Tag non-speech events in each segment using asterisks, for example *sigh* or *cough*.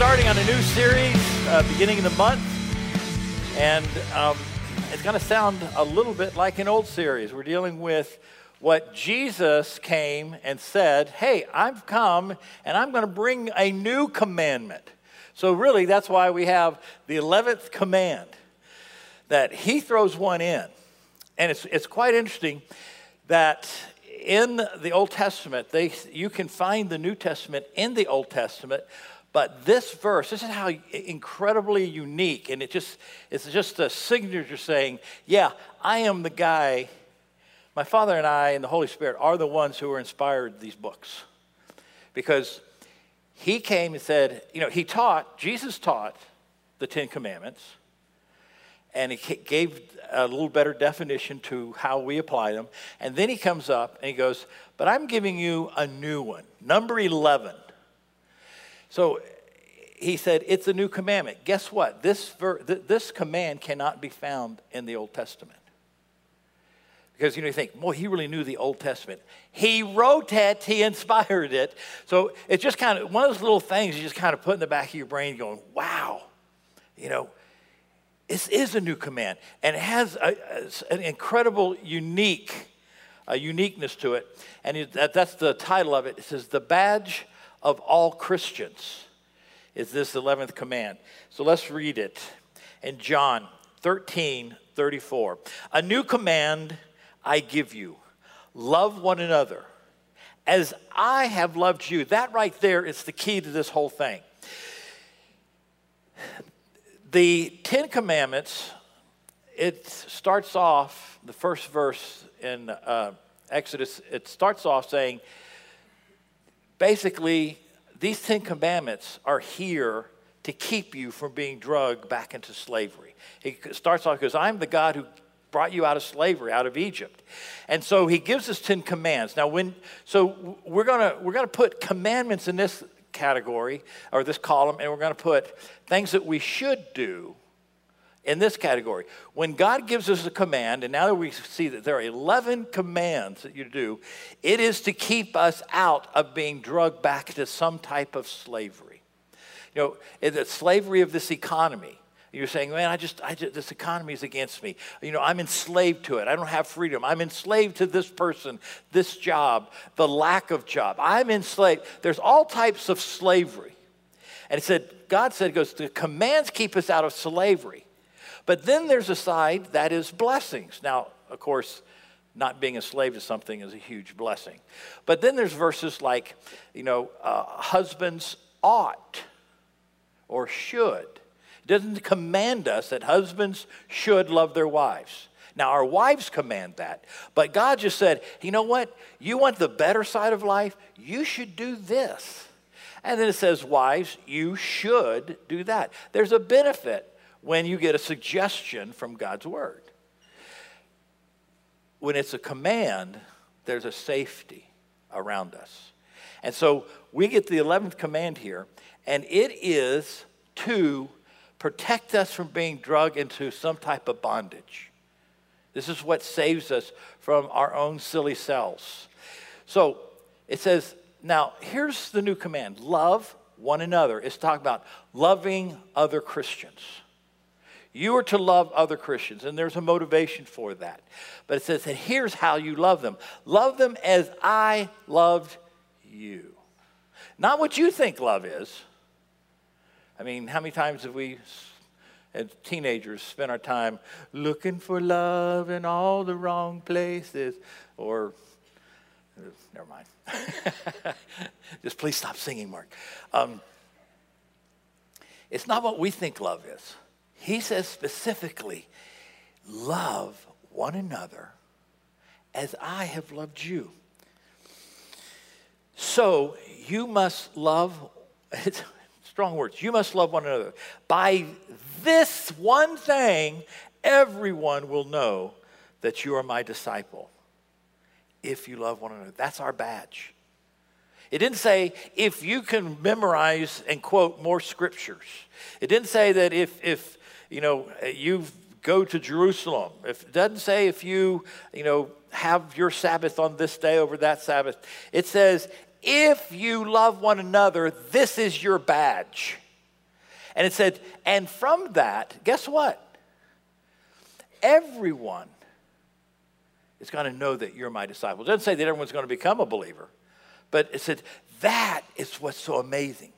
starting on a new series uh, beginning of the month, and um, it's going to sound a little bit like an old series. We're dealing with what Jesus came and said, Hey, I've come and I'm going to bring a new commandment. So, really, that's why we have the 11th command that he throws one in. And it's, it's quite interesting that in the Old Testament, they, you can find the New Testament in the Old Testament, but this verse, this is how incredibly unique, and it just it's just a signature saying, yeah, I am the guy. My Father and I and the Holy Spirit are the ones who are inspired these books. Because he came and said, you know, he taught, Jesus taught the Ten Commandments, and he gave a little better definition to how we apply them. And then he comes up and he goes, But I'm giving you a new one, number 11. So he said, It's a new commandment. Guess what? This, ver- th- this command cannot be found in the Old Testament. Because you know, you think, well, he really knew the Old Testament. He wrote it, he inspired it. So it's just kind of one of those little things you just kind of put in the back of your brain going, wow, you know, this is a new command. And it has a, a, an incredible, unique, uniqueness to it. And it, that, that's the title of it. It says, The Badge of all Christians is this 11th command. So let's read it. In John 13 34, a new command I give you love one another as I have loved you. That right there is the key to this whole thing. The Ten Commandments, it starts off, the first verse in uh, Exodus, it starts off saying, Basically, these Ten Commandments are here to keep you from being drugged back into slavery. He starts off because I'm the God who brought you out of slavery, out of Egypt. And so he gives us 10 commands. Now when so we're to we're to put commandments in this category or this column and we're to put things that we should do in this category. When God gives us a command, and now that we see that there are 11 commands that you do, it is to keep us out of being drugged back to some type of slavery. You know, the slavery of this economy. You're saying, man, I just, I just, this economy is against me. You know, I'm enslaved to it. I don't have freedom. I'm enslaved to this person, this job, the lack of job. I'm enslaved. There's all types of slavery. And it said, God said, it goes, the commands keep us out of slavery. But then there's a side that is blessings. Now, of course, not being a slave to something is a huge blessing. But then there's verses like, you know, uh, husbands ought or should. It doesn't command us that husbands should love their wives. Now, our wives command that, but God just said, you know what? You want the better side of life? You should do this. And then it says, wives, you should do that. There's a benefit when you get a suggestion from God's word. When it's a command, there's a safety around us. And so we get the 11th command here, and it is to protect us from being drugged into some type of bondage. This is what saves us from our own silly selves. So it says, now here's the new command love one another. It's talking about loving other Christians. You are to love other Christians, and there's a motivation for that. But it says, and here's how you love them love them as I loved you. Not what you think love is. I mean, how many times have we, as teenagers, spent our time looking for love in all the wrong places? Or, never mind. *laughs* Just please stop singing, Mark. Um, it's not what we think love is. He says specifically, love one another as I have loved you. So you must love, *laughs* strong words, you must love one another. By this one thing, everyone will know that you are my disciple if you love one another. That's our badge. It didn't say if you can memorize and quote more scriptures. It didn't say that if, if you know, you go to Jerusalem. If, it doesn't say if you, you know, have your Sabbath on this day over that Sabbath. It says, if you love one another, this is your badge. And it said, and from that, guess what? Everyone is going to know that you're my disciple. It doesn't say that everyone's going to become a believer, but it said that is what's so amazing.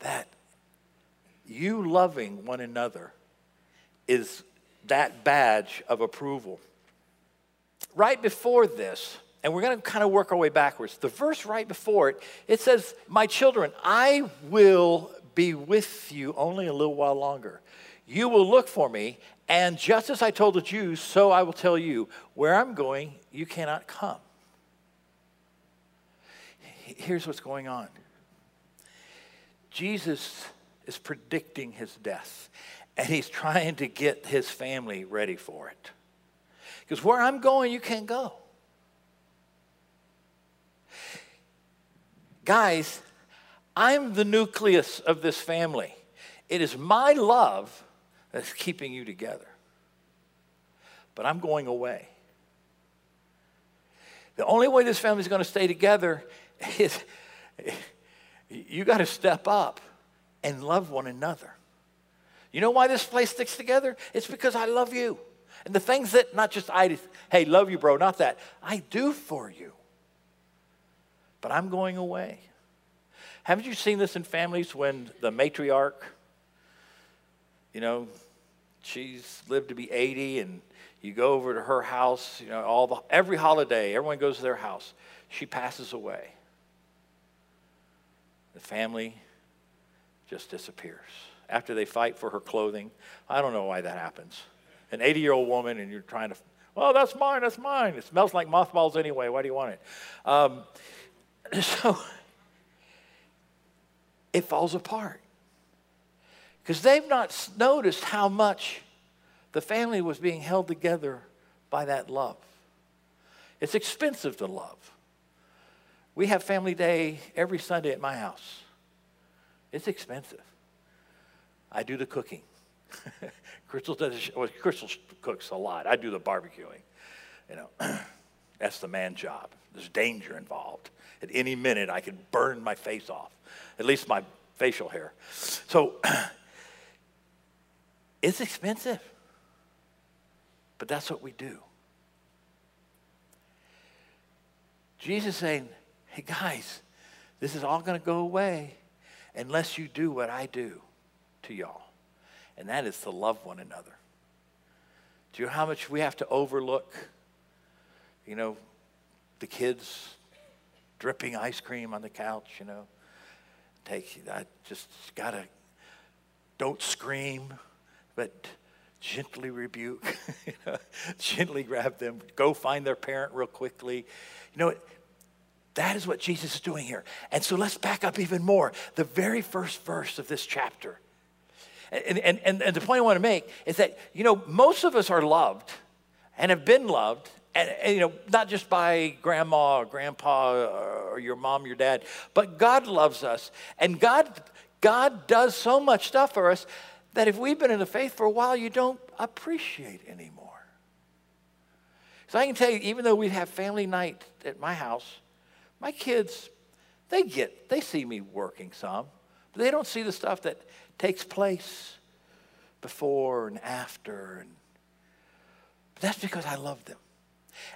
That you loving one another is that badge of approval. Right before this, and we're going to kind of work our way backwards. The verse right before it, it says, My children, I will be with you only a little while longer. You will look for me, and just as I told the Jews, so I will tell you, where I'm going, you cannot come. Here's what's going on Jesus is predicting his death, and he's trying to get his family ready for it. Because where I'm going, you can't go. Guys, I'm the nucleus of this family. It is my love that's keeping you together. But I'm going away. The only way this family is going to stay together *laughs* is you got to step up and love one another. You know why this place sticks together? It's because I love you. And the things that not just I, hey, love you, bro, not that, I do for you. But I'm going away. Haven't you seen this in families when the matriarch, you know, she's lived to be 80 and you go over to her house, you know, all the, every holiday, everyone goes to their house. She passes away. The family just disappears after they fight for her clothing. I don't know why that happens. An 80 year old woman, and you're trying to, well, that's mine, that's mine. It smells like mothballs anyway. Why do you want it? Um, *laughs* so it falls apart. Because they've not noticed how much the family was being held together by that love. It's expensive to love. We have family day every Sunday at my house. It's expensive. I do the cooking. *laughs* Crystal does. Well, Crystal cooks a lot. I do the barbecuing. You know, *clears throat* that's the man job. There's danger involved. At any minute, I could burn my face off at least my facial hair. So *clears throat* it's expensive, but that's what we do. Jesus saying, hey guys, this is all going to go away unless you do what I do to y'all. And that is to love one another. Do you know how much we have to overlook? You know, the kids dripping ice cream on the couch, you know, take, I just gotta, don't scream, but gently rebuke, *laughs* gently grab them, go find their parent real quickly. You know, that is what Jesus is doing here. And so let's back up even more. The very first verse of this chapter. And, and, and, and the point I want to make is that, you know, most of us are loved and have been loved and, and, you know, not just by grandma or grandpa or your mom, your dad, but God loves us. And God, God does so much stuff for us that if we've been in the faith for a while, you don't appreciate anymore. So I can tell you, even though we have family night at my house, my kids, they get, they see me working some, but they don't see the stuff that takes place before and after. And that's because I love them.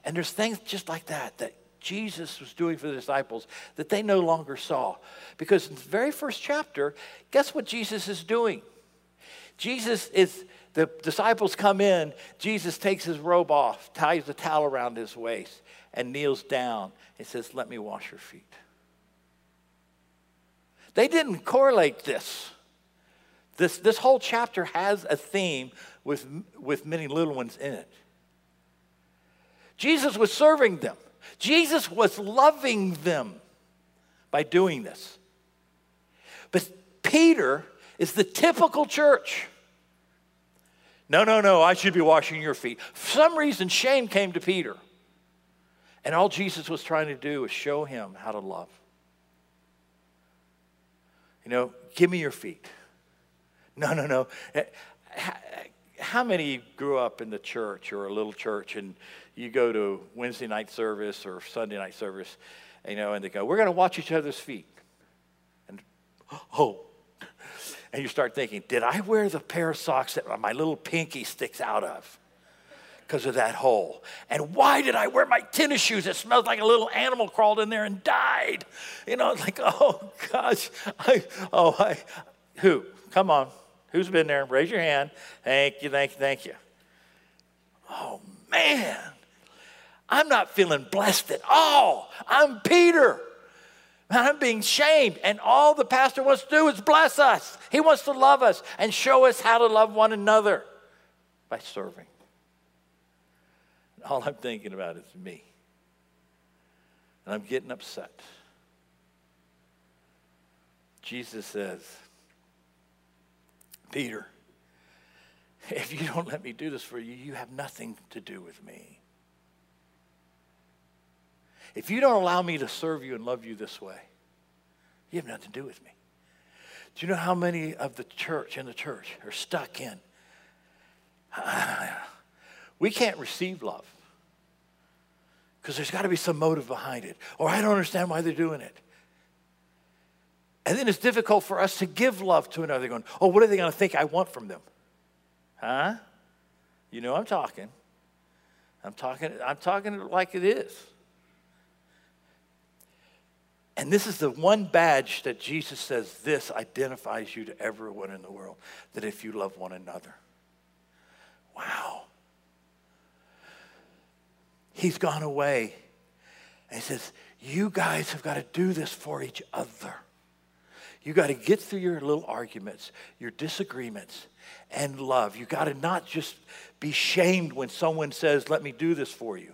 And there's things just like that that Jesus was doing for the disciples that they no longer saw. Because in the very first chapter, guess what Jesus is doing? Jesus is, the disciples come in, Jesus takes his robe off, ties the towel around his waist, and kneels down and says, Let me wash your feet. They didn't correlate this. This, this whole chapter has a theme with, with many little ones in it. Jesus was serving them, Jesus was loving them by doing this. But Peter is the typical church. No, no, no, I should be washing your feet. For some reason, shame came to Peter. And all Jesus was trying to do was show him how to love. You know, give me your feet. *laughs* No, no, no. Eh, how many grew up in the church or a little church and you go to Wednesday night service or Sunday night service, you know, and they go, we're going to watch each other's feet. And, *gasps* oh, And you start thinking, did I wear the pair of socks that my little pinky sticks out of? Because of that hole. And why did I wear my tennis shoes It smells like a little animal crawled in there and died? You know, it's like, *laughs* oh gosh, I, oh, I, who? Come on. Who's been there? Raise your hand. Thank you, thank you, thank you. Oh man, I'm not feeling blessed at all. I'm Peter. I'm being shamed. And all the pastor wants to do is bless us. He wants to love us and show us how to love one another by serving. *laughs* All I'm thinking about is me. And I'm getting upset. Jesus says, Peter, if you don't let me do this for you, you have nothing to do with me. If you don't allow me to serve you and love you this way, you have nothing to do with me. Do you know how many of the church in the church are stuck in? We can't receive love because there's got to be some motive behind it, or I don't understand why they're doing it. And then it's difficult for us to give love to another, going, oh, what are they going to think I want from them? Huh? You know I'm talking. I'm talking, I'm talking like it is. And this is the one badge that Jesus says this identifies you to everyone in the world that if you love one another. Wow. He's gone away. And he says, You guys have got to do this for each other. You got to get through your little arguments, your disagreements, and love. You got to not just be shamed when someone says, Let me do this for you.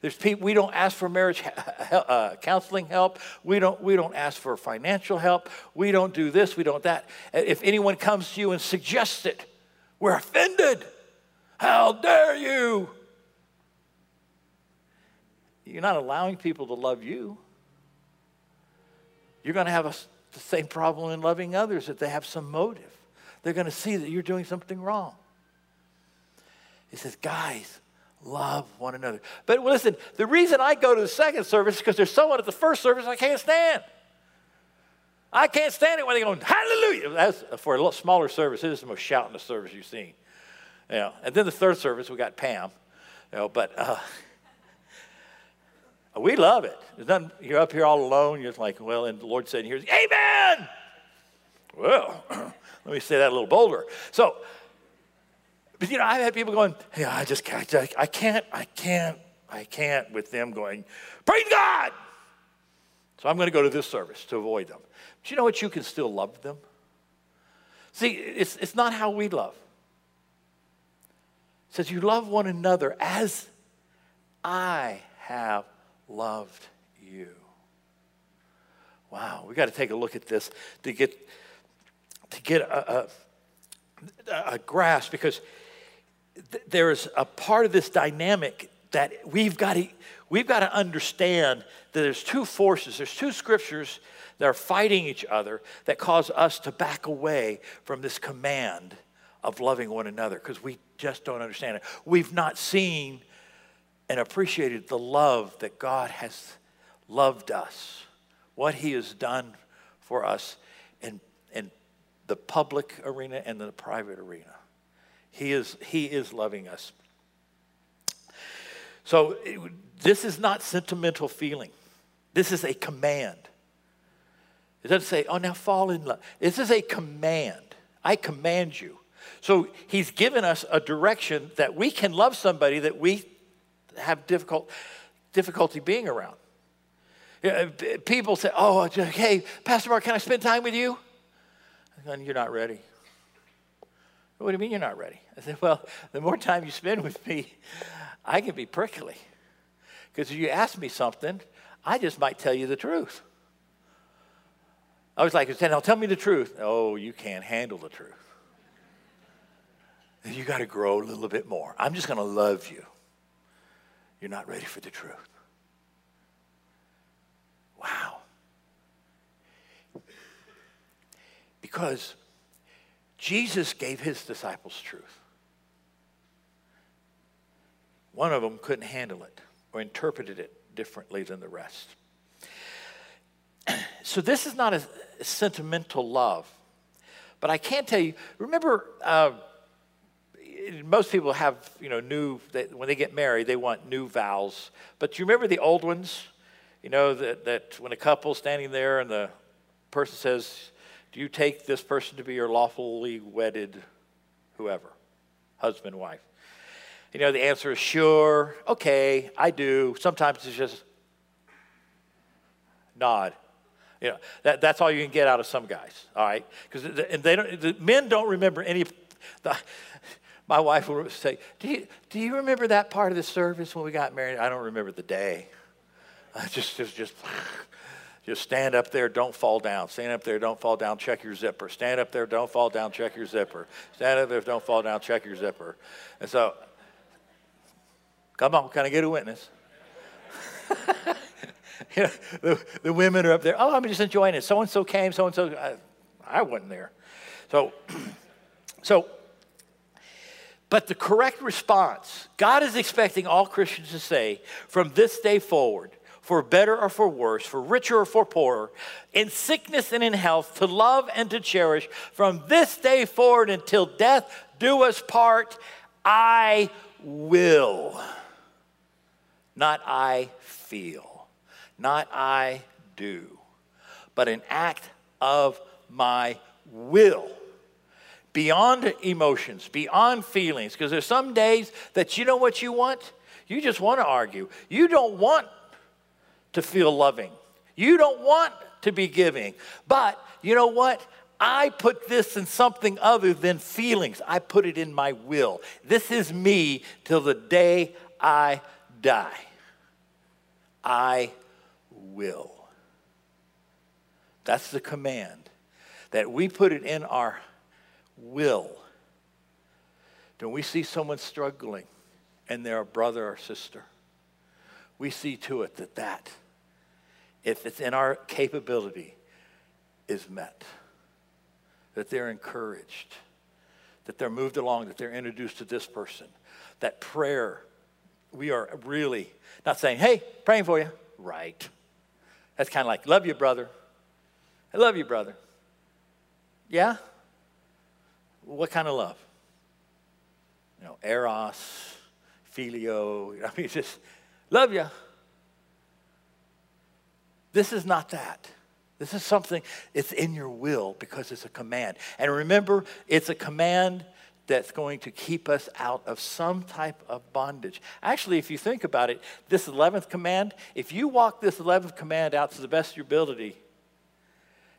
There's people, we don't ask for marriage uh, counseling help. We don't, we don't ask for financial help. We don't do this, we don't that. If anyone comes to you and suggests it, we're offended. How dare you? You're not allowing people to love you. You're going to have a, the same problem in loving others if they have some motive. They're going to see that you're doing something wrong. He says, guys, love one another. But listen, the reason I go to the second service is because there's someone at the first service I can't stand. I can't stand it when they're going, hallelujah. That's for a smaller service. This is the most shouting service you've seen. You know, and then the third service, we got Pam. You know, but uh, we love it. Nothing, you're up here all alone. You're like, well, and the Lord said, here's, amen. Well, *clears throat* let me say that a little bolder. So, but you know, I've had people going, hey, I just can't, I can't, I can't, I can't with them going, praise God. So I'm going to go to this service to avoid them. But you know what? You can still love them. See, it's, it's not how we love. It says, You love one another as I have loved you. Wow, we got to take a look at this to get to get a, a, a grasp because there's a part of this dynamic that we've got to we've got to understand that there's two forces there's two scriptures that are fighting each other that cause us to back away from this command of loving one another because we just don't understand it we've not seen and appreciated the love that god has loved us what he has done for us in, in the public arena and the private arena he is, he is loving us. So it, this is not sentimental feeling. This is a command. It doesn't say, oh, now fall in love. This is a command. I command you. So he's given us a direction that we can love somebody that we have difficult, difficulty being around. Uh, people say, oh, hey, Pastor Mark, can I spend time with you? And you're not ready. What do you mean you're not ready? I said, Well, the more time you spend with me, I can be prickly. Because if you ask me something, I just might tell you the truth. I was like, now tell me the truth. Oh, you can't handle the truth. You got to grow a little bit more. I'm just going to love you. You're not ready for the truth. Wow. Because Jesus gave his disciples truth. One of them couldn't handle it or interpreted it differently than the rest. *clears throat* So, this is not a sentimental love, But I can't tell you, remember, uh, most people have, you know, new, they, when they get married, they want new vows. But you remember the old ones? You know, that, that when a couple's standing there and the person says, Do you take this person to be your lawfully wedded whoever, husband, wife? You know, the answer is sure, okay, I do. Sometimes it's just nod. You know, that, that's all you can get out of some guys, all right? Because they don't, the men don't remember any. The, my wife will say, do you, do you remember that part of the service when we got married? I don't remember the day. I just, just, just, just stand up there, don't fall down. Stand up there, don't fall down, check your zipper. Stand up there, don't fall down, check your zipper. Stand up there, don't fall down, check your zipper. And so, come on, can I get a witness? *laughs* you know, the, the women are up there. Oh, I'm just enjoying it. So and so came. So and so. I wasn't there. So, *clears throat* so but the correct response, God is expecting all Christians to say from this day forward, for better or for worse, for richer or for poorer, in sickness and in health, to love and to cherish, from this day forward until death do us part, I will. Not I feel, not I do, but an act of my will beyond emotions, beyond feelings, because there's some days that you know what you want? You just want to argue. You don't want to feel loving. You don't want to be giving. But you know what? I put this in something other than feelings. I put it in my will. This is me till the day I die. I will. That's the command. That we put it in our will. When we see someone struggling and they're a brother or sister, we see to it that that, if it's in our capability, is met. That they're encouraged, that they're moved along, that they're introduced to this person. That prayer, we are really not saying, hey, praying for you. Right. That's kind of like, love you, brother. I love you, brother. Yeah? What kind of love? You know, eros, phileo. *laughs* I mean, just love you. This is not that. This is something, it's in your will because it's a command. And remember, it's a command that's going to keep us out of some type of bondage. Actually, if you think about it, this 11th command, if you walk this 11th command out to the best of your ability,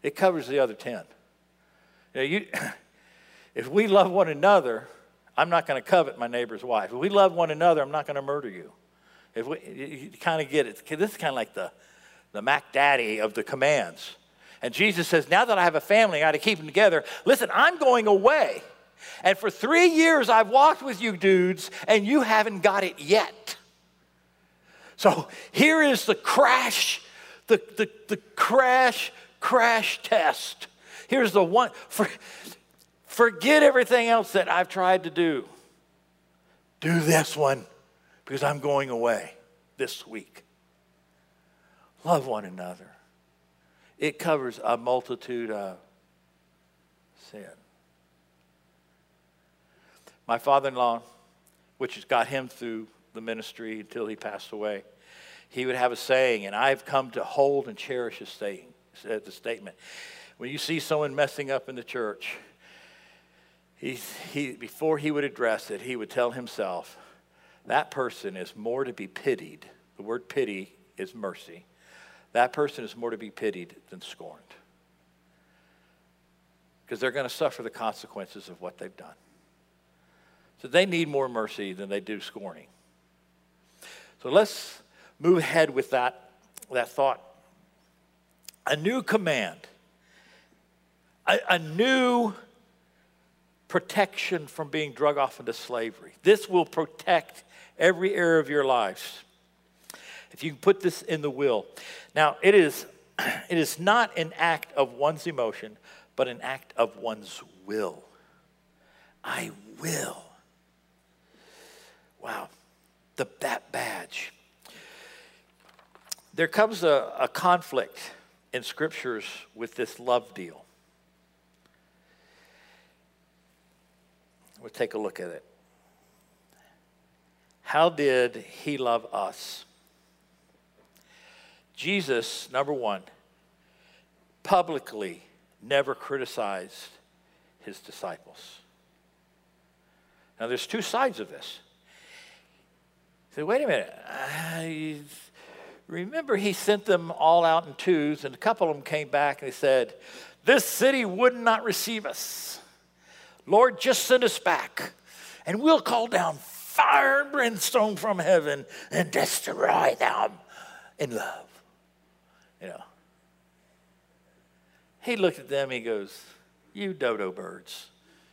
it covers the other 10. You, know, *clears throat* you If we love one another, I'm not going to covet my neighbor's wife. If we love one another, I'm not going to murder you. If we, you kind of get it. This is kind of like the, the Mac Daddy of the commands. And Jesus says, Now that I have a family, I got to keep them together. Listen, I'm going away. And for three years, I've walked with you dudes, and you haven't got it yet. So here is the crash, the, the, the crash, crash test. Here's the one. For, Forget everything else that I've tried to do. Do this one because I'm going away this week. Love one another. It covers a multitude of sin. My father in law, which has got him through the ministry until he passed away, he would have a saying, and I've come to hold and cherish saying, uh, the statement. When you see someone messing up in the church, he, he, before he would address it, he would tell himself, that person is more to be pitied. The word pity is mercy. That person is more to be pitied than scorned. Because they're going to suffer the consequences of what they've done. So they need more mercy than they do scorning. So let's move ahead with that, that thought. A new command, a, a new protection from being drug off into slavery. This will protect every area of your lives. If you can put this in the will. Now, it is, *clears throat* it is not an act of one's emotion, but an act of one's will. I will. Wow. The, that badge. There comes a, a conflict in scriptures with this love deal. We'll take a look at it. How did he love us? Jesus, number one, publicly never criticized his disciples. Now, there's two sides of this. Say, wait a minute. I, remember, he sent them all out in twos, and a couple of them came back and they said, This city would not receive us. Lord, just send us back, and we'll call down fire and brimstone from heaven and destroy them in love. You know. He looked at them, he goes, You dodo birds.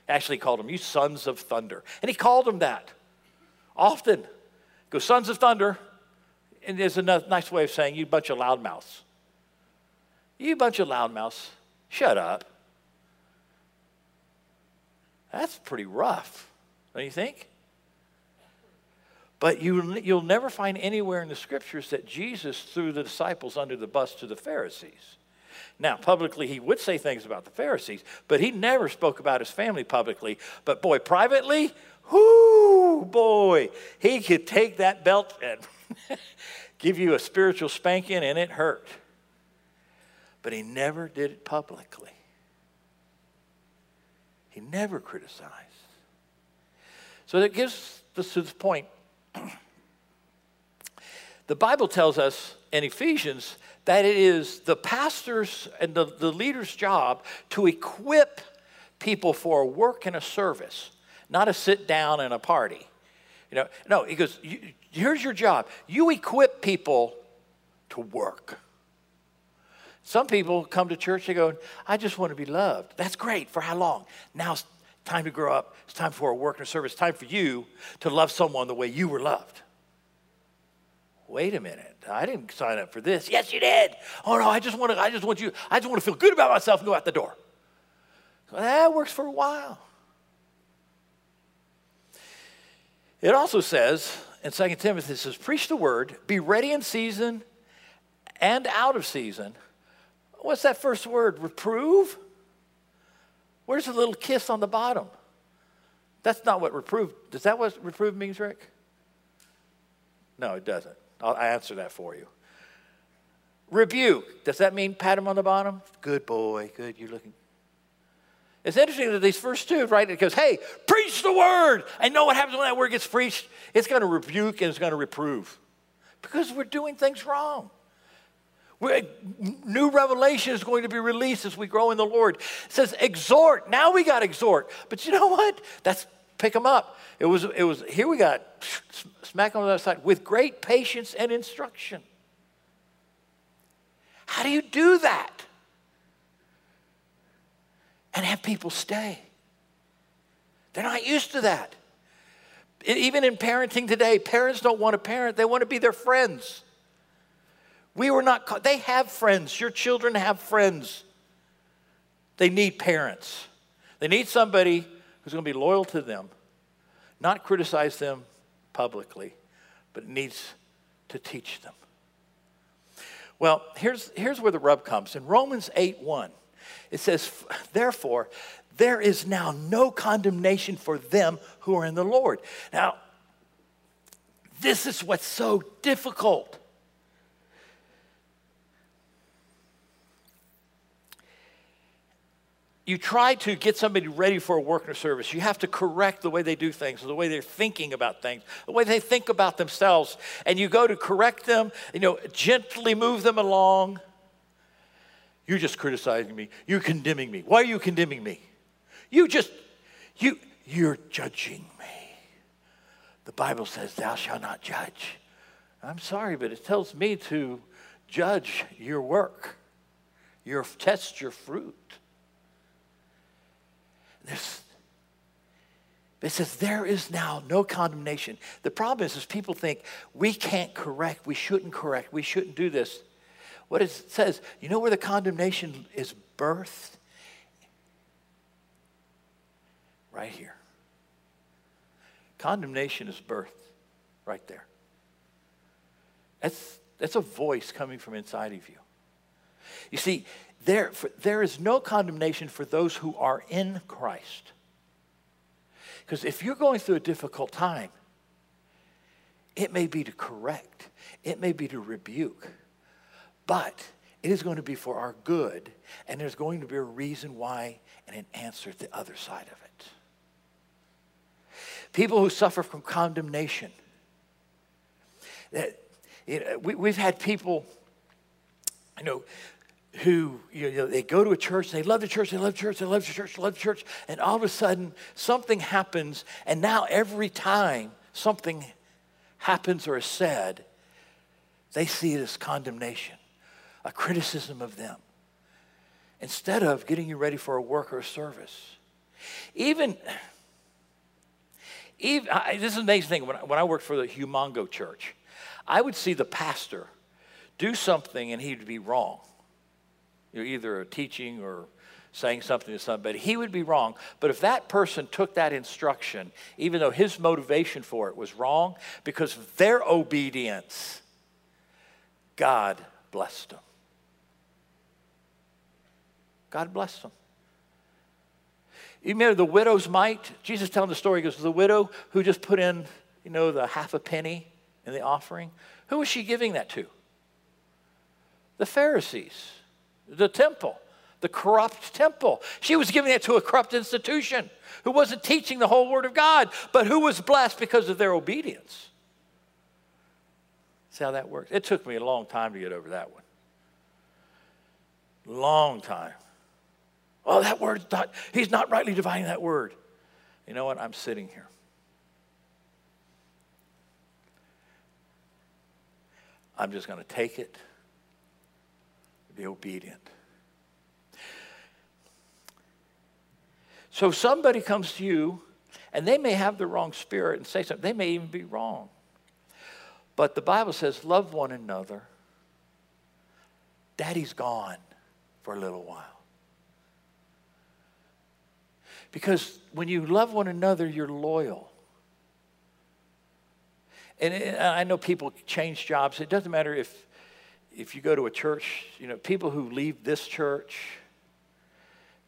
Actually, called them, You sons of thunder. And he called them that often. Go, sons of thunder. And there's a nice way of saying, You bunch of loudmouths. You bunch of loudmouths. Shut up. That's pretty rough, don't you think? But you, you'll never find anywhere in the scriptures that Jesus threw the disciples under the bus to the Pharisees. Now, publicly, he would say things about the Pharisees, but he never spoke about his family publicly. But boy, privately, whoo, boy, he could take that belt and *laughs* give you a spiritual spanking, and it hurt. But he never did it publicly. He never criticized. So that gives us to the point. *clears throat* the Bible tells us in Ephesians that it is the pastor's and the, the leader's job to equip people for a work and a service, not a sit down and a party. You know, no, he goes, here's your job. You equip people to work. Some people come to church, they go, I just want to be loved. That's great. For how long? Now it's time to grow up. It's time for a work and a service. It's time for you to love someone the way you were loved. Wait a minute. I didn't sign up for this. Yes, you did. Oh no, I just want to, I just want you, I just want to feel good about myself and go out the door. So that works for a while. It also says in 2 Timothy, it says, preach the word, be ready in season and out of season What's that first word? Reprove? Where's the little kiss on the bottom? That's not what reprove. Does that what reprove means, Rick? No, it doesn't. I'll answer that for you. Rebuke. Does that mean pat him on the bottom? Good boy. Good. You're looking. It's interesting that these first two, right? It goes, hey, preach the word. I know what happens when that word gets preached. It's going to rebuke and it's going to reprove because we're doing things wrong. New revelation is going to be released as we grow in the Lord. It says exhort. Now we got exhort. But you know what? That's pick them up. It was, it was here we got smack them on the other side with great patience and instruction. How do you do that? And have people stay. They're not used to that. Even in parenting today, parents don't want to parent, they want to be their friends. We were not caught. They have friends. Your children have friends. They need parents. They need somebody who's going to be loyal to them, not criticize them publicly, but needs to teach them. Well, here's, here's where the rub comes. In Romans 8 1, it says, Therefore, there is now no condemnation for them who are in the Lord. Now, this is what's so difficult. You try to get somebody ready for a work or service, you have to correct the way they do things, the way they're thinking about things, the way they think about themselves. And you go to correct them, you know, gently move them along. You're just criticizing me. You're condemning me. Why are you condemning me? You just, you, you're judging me. The Bible says, Thou shalt not judge. I'm sorry, but it tells me to judge your work, your test your fruit. It says there is now no condemnation. The problem is, is people think we can't correct, we shouldn't correct, we shouldn't do this. What it says, you know where the condemnation is birthed? Right here. Condemnation is birthed right there. That's, that's a voice coming from inside of you. You see, there, for, there is no condemnation for those who are in Christ. Because if you're going through a difficult time, it may be to correct, it may be to rebuke, but it is going to be for our good, and there's going to be a reason why and an answer at the other side of it. People who suffer from condemnation. That, you know, we, we've had people, you know, who you know they go to a church they love the church they love the church they love the church love the church and all of a sudden something happens and now every time something happens or is said they see it as condemnation a criticism of them. Instead of getting you ready for a work or a service even even I, this is an amazing thing. When I, when I worked for the humongo church i would see the pastor do something and he'd be wrong you know, either teaching or saying something to somebody, he would be wrong. But if that person took that instruction, even though his motivation for it was wrong, because of their obedience, God blessed them. God blessed them. You remember the widow's mite? Jesus telling the story, goes, the widow who just put in, you know, the half a penny in the offering. Who was she giving that to? The Pharisees the temple, the corrupt temple. She was giving it to a corrupt institution who wasn't teaching the whole Word of God, but who was blessed because of their obedience. See how that works? It took me a long time to get over that one. Long time. Oh, that word's not, he's not rightly dividing that word. You know what? I'm sitting here. I'm just going to take it be obedient. So somebody comes to you and they may have the wrong spirit and say something. They may even be wrong. But the Bible says, love one another. Daddy's gone for a little while. Because when you love one another, you're loyal. And I know people change jobs. It doesn't matter if if you go to a church, you know, people who leave this church,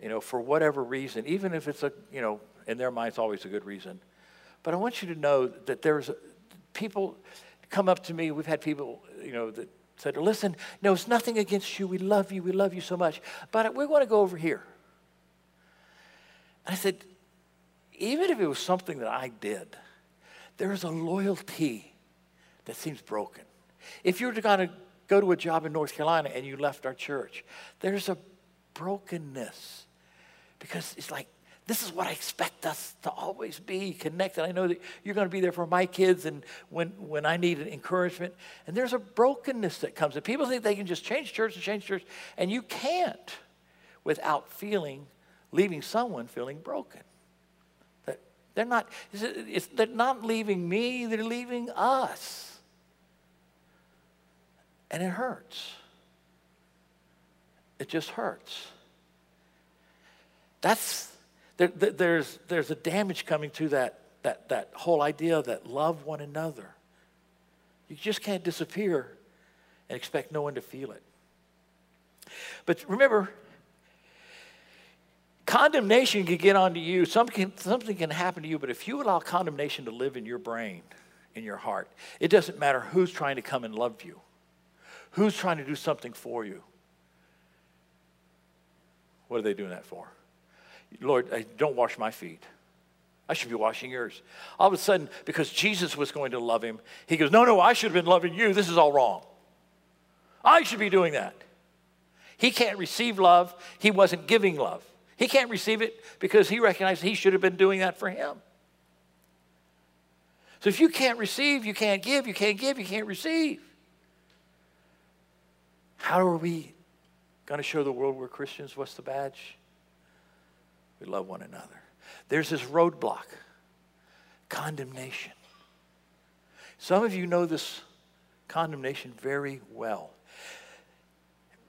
you know, for whatever reason, even if it's a, you know, in their mind, it's always a good reason. But I want you to know that there's people come up to me. We've had people, you know, that said, listen, no, it's nothing against you. We love you. We love you so much. But we want to go over here. And I said, even if it was something that I did, there's a loyalty that seems broken. If you were to go to a job in North Carolina and you left our church. There's a brokenness because it's like, this is what I expect us to always be connected. I know that you're going to be there for my kids and when, when I need an encouragement. And there's a brokenness that comes. And people think they can just change church and change church, and you can't without feeling, leaving someone feeling broken. That they're not, they're not leaving me, they're leaving us and it hurts. It just hurts. That's there, there's there's a damage coming to that that that whole idea that love one another. You just can't disappear and expect no one to feel it. But remember, condemnation can get onto you. Something something can happen to you, but if you allow condemnation to live in your brain, in your heart, it doesn't matter who's trying to come and love you. Who's trying to do something for you? What are they doing that for? Lord, don't wash my feet. I should be washing yours. All of a sudden, because Jesus was going to love him, he goes, No, no, I should have been loving you. This is all wrong. I should be doing that. He can't receive love. He wasn't giving love. He can't receive it because he recognized he should have been doing that for him. So if you can't receive, you can't give, you can't give, you can't receive. How are we going to show the world we're Christians? What's the badge? We love one another. There's this roadblock condemnation. Some of you know this condemnation very well.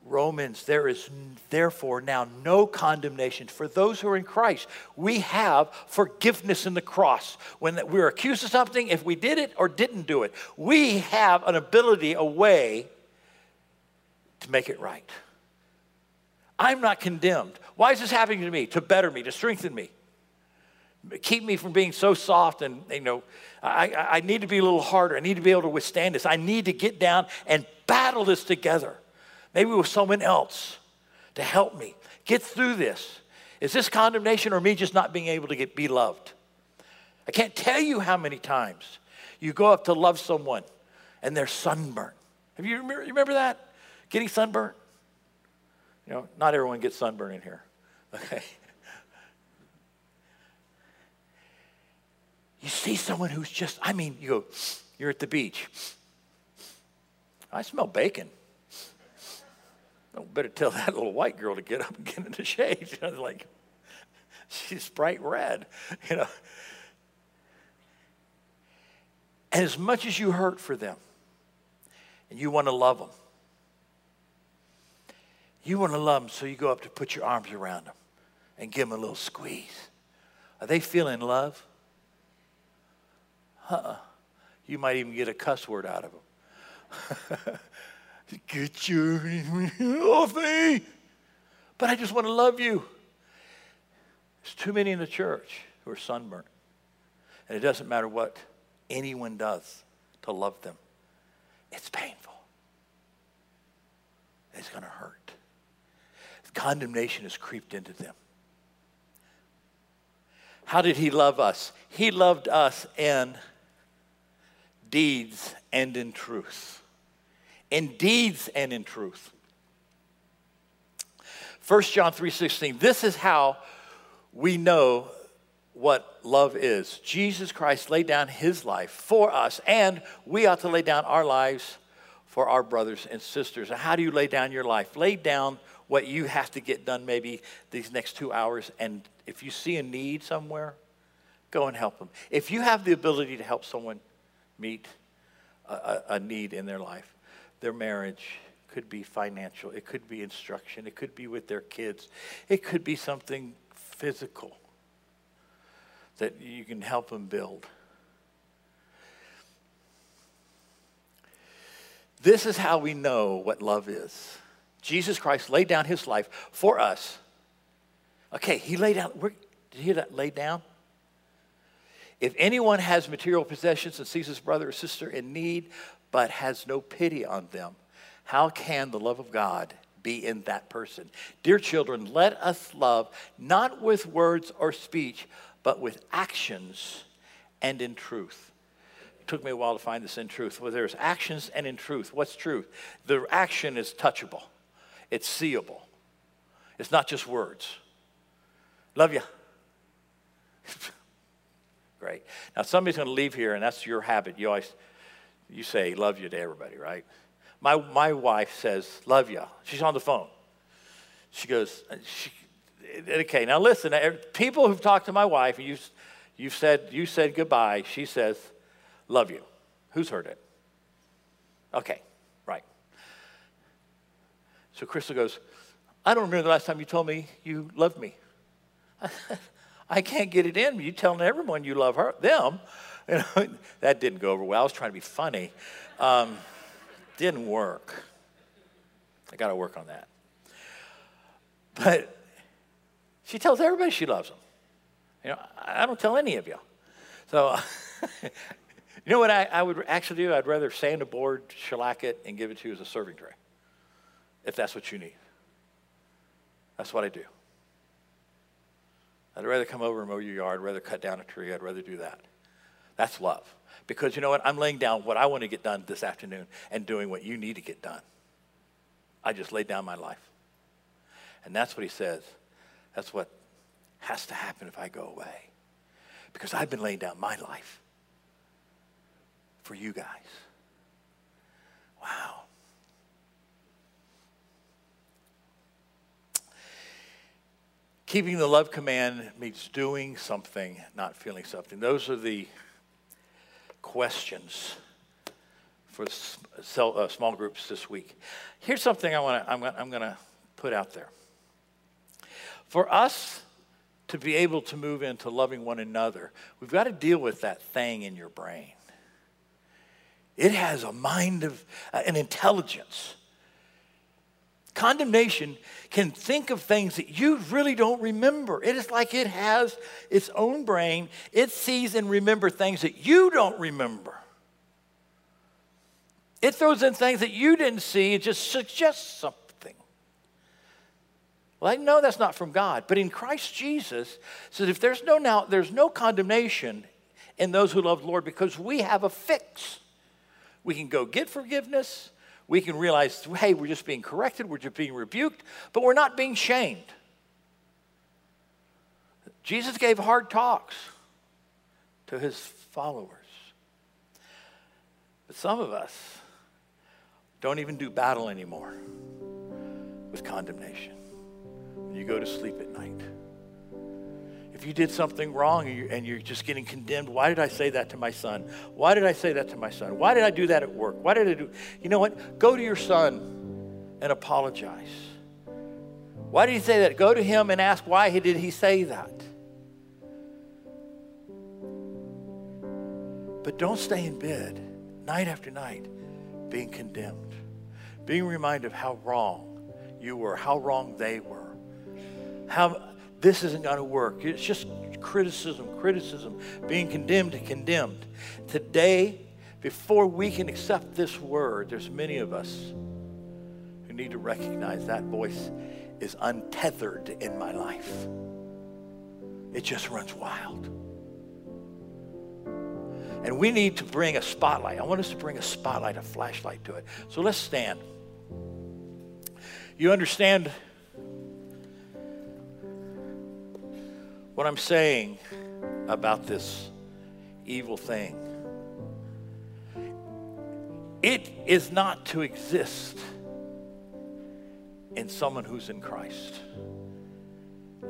Romans, there is therefore now no condemnation for those who are in Christ. We have forgiveness in the cross. When we're accused of something, if we did it or didn't do it, we have an ability, a way to make it right. I'm not condemned. Why is this happening to me? To better me, to strengthen me, Keep me from being so soft and, you know, I, I need to be a little harder. I need to be able to withstand this. I need to get down and battle this together. Maybe with someone else to help me get through this. Is this condemnation or me just not being able to get be loved? I can't tell you how many times you go up to love someone and they're sunburned. Have you remember, you remember that? Getting sunburned? You know, not everyone gets sunburned in here. *laughs* Okay. You see someone who's just, I mean, you go, you're at the beach. I smell bacon. Better tell that little white girl to get up and get in the shade. *laughs* You know, like, she's bright red, you know. And as much as you hurt for them, and you want to love them, you want to love them, so you go up to put your arms around them and give them a little squeeze. Are they feeling love? Uh-uh. You might even get a cuss word out of them. *laughs* get your *laughs* off me. But I just want to love you. There's too many in the church who are sunburnt. And it doesn't matter what anyone does to love them. It's painful. It's going to hurt. Condemnation has creeped into them. How did he love us? He loved us in deeds and in truth. In deeds and in truth. 1 John 3:16 This is how we know what love is. Jesus Christ laid down his life for us and we ought to lay down our lives for our brothers and sisters. And how do you lay down your life? Lay down what you have to get done maybe these next 2 hours and if you see a need somewhere, go and help them. If you have the ability to help someone meet a, a need in their life. Their marriage could be financial, it could be instruction, it could be with their kids, it could be something physical that you can help them build. This is how we know what love is. Jesus Christ laid down his life for us. Okay, he laid down, did you hear that? Laid down? If anyone has material possessions and sees his brother or sister in need, but has no pity on them, how can the love of God be in that person? Dear children, let us love not with words or speech, but with actions and in truth. It took me a while to find this in truth. Well, there's actions and in truth. What's truth? The action is touchable, it's seeable, it's not just words. Love you. *laughs* Great. Now somebody's going to leave here, and that's your habit. You always you say love you to everybody, right? My my wife says love you. She's on the phone. She goes. Uh, she, okay. Now listen. People who've talked to my wife, you you've said you said goodbye. She says love you. Who's heard it? Okay. So Crystal goes. I don't remember the last time you told me you loved me. *laughs* I can't get it in. You telling everyone you love her, them. *laughs* You know, that didn't go over well. I was trying to be funny. Um, didn't work. I got to work on that. But she tells everybody she loves them. You know, I don't tell any of you. So, *laughs* you know what I, I, would actually do? I'd rather sand a board, shellac it, and give it to you as a serving tray, if that's what you need. That's what I do. I'd rather come over and mow your yard, I'd rather cut down a tree, I'd rather do that. That's love. Because you know what? I'm laying down what I want to get done this afternoon and doing what you need to get done. I just laid down my life. And that's what he says. That's what has to happen if I go away. Because I've been laying down my life for you guys. Wow. Keeping the love command means doing something, not feeling something. Those are the questions for uh, small groups this week. Here's something I want to, I'm, I'm going to put out there. For us to be able to move into loving one another, we've got to deal with that thing in your brain. It has a mind of, uh, an intelligence. Condemnation can think of things that you really don't remember. It is like it has its own brain. It sees and remembers things that you don't remember. It throws in things that you didn't see. It just suggests something. Well, I know that's not from God, but in Christ Jesus says if there's no now there's no condemnation in those who love the Lord because we have a fix. We can go get forgiveness. We can realize, hey, we're just being corrected, we're just being rebuked, but we're not being shamed. Jesus gave hard talks to his followers. But some of us don't even do battle anymore with condemnation. When You go to sleep at night. If you did something wrong and you're, and you're, just getting condemned, why did I say that to my son? Why did I say that to my son? Why did I do that at work? Why did I do? You know what? Go to your son and apologize. Why did he say that? Go to him and ask why he did he say that. But don't stay in bed night after night being condemned, being reminded of how wrong you were, how wrong they were, how this isn't going to work. It's just criticism, criticism, being condemned condemned. Today, before we can accept this word, there's many of us who need to recognize that voice is untethered in my life. It just runs wild. And we need to bring a spotlight. I want us to bring a spotlight, a flashlight to it. So let's stand. You understand what I'm saying about this evil thing. It is not to exist in someone who's in Christ.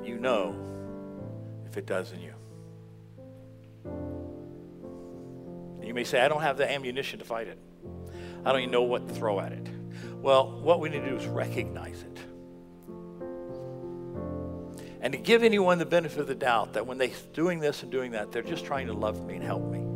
You know if it does in you. You may say, I don't have the ammunition to fight it. I don't even know what to throw at it. Well, what we need to do is recognize it and to give anyone the benefit of the doubt that when they're doing this and doing that, they're just trying to love me and help me.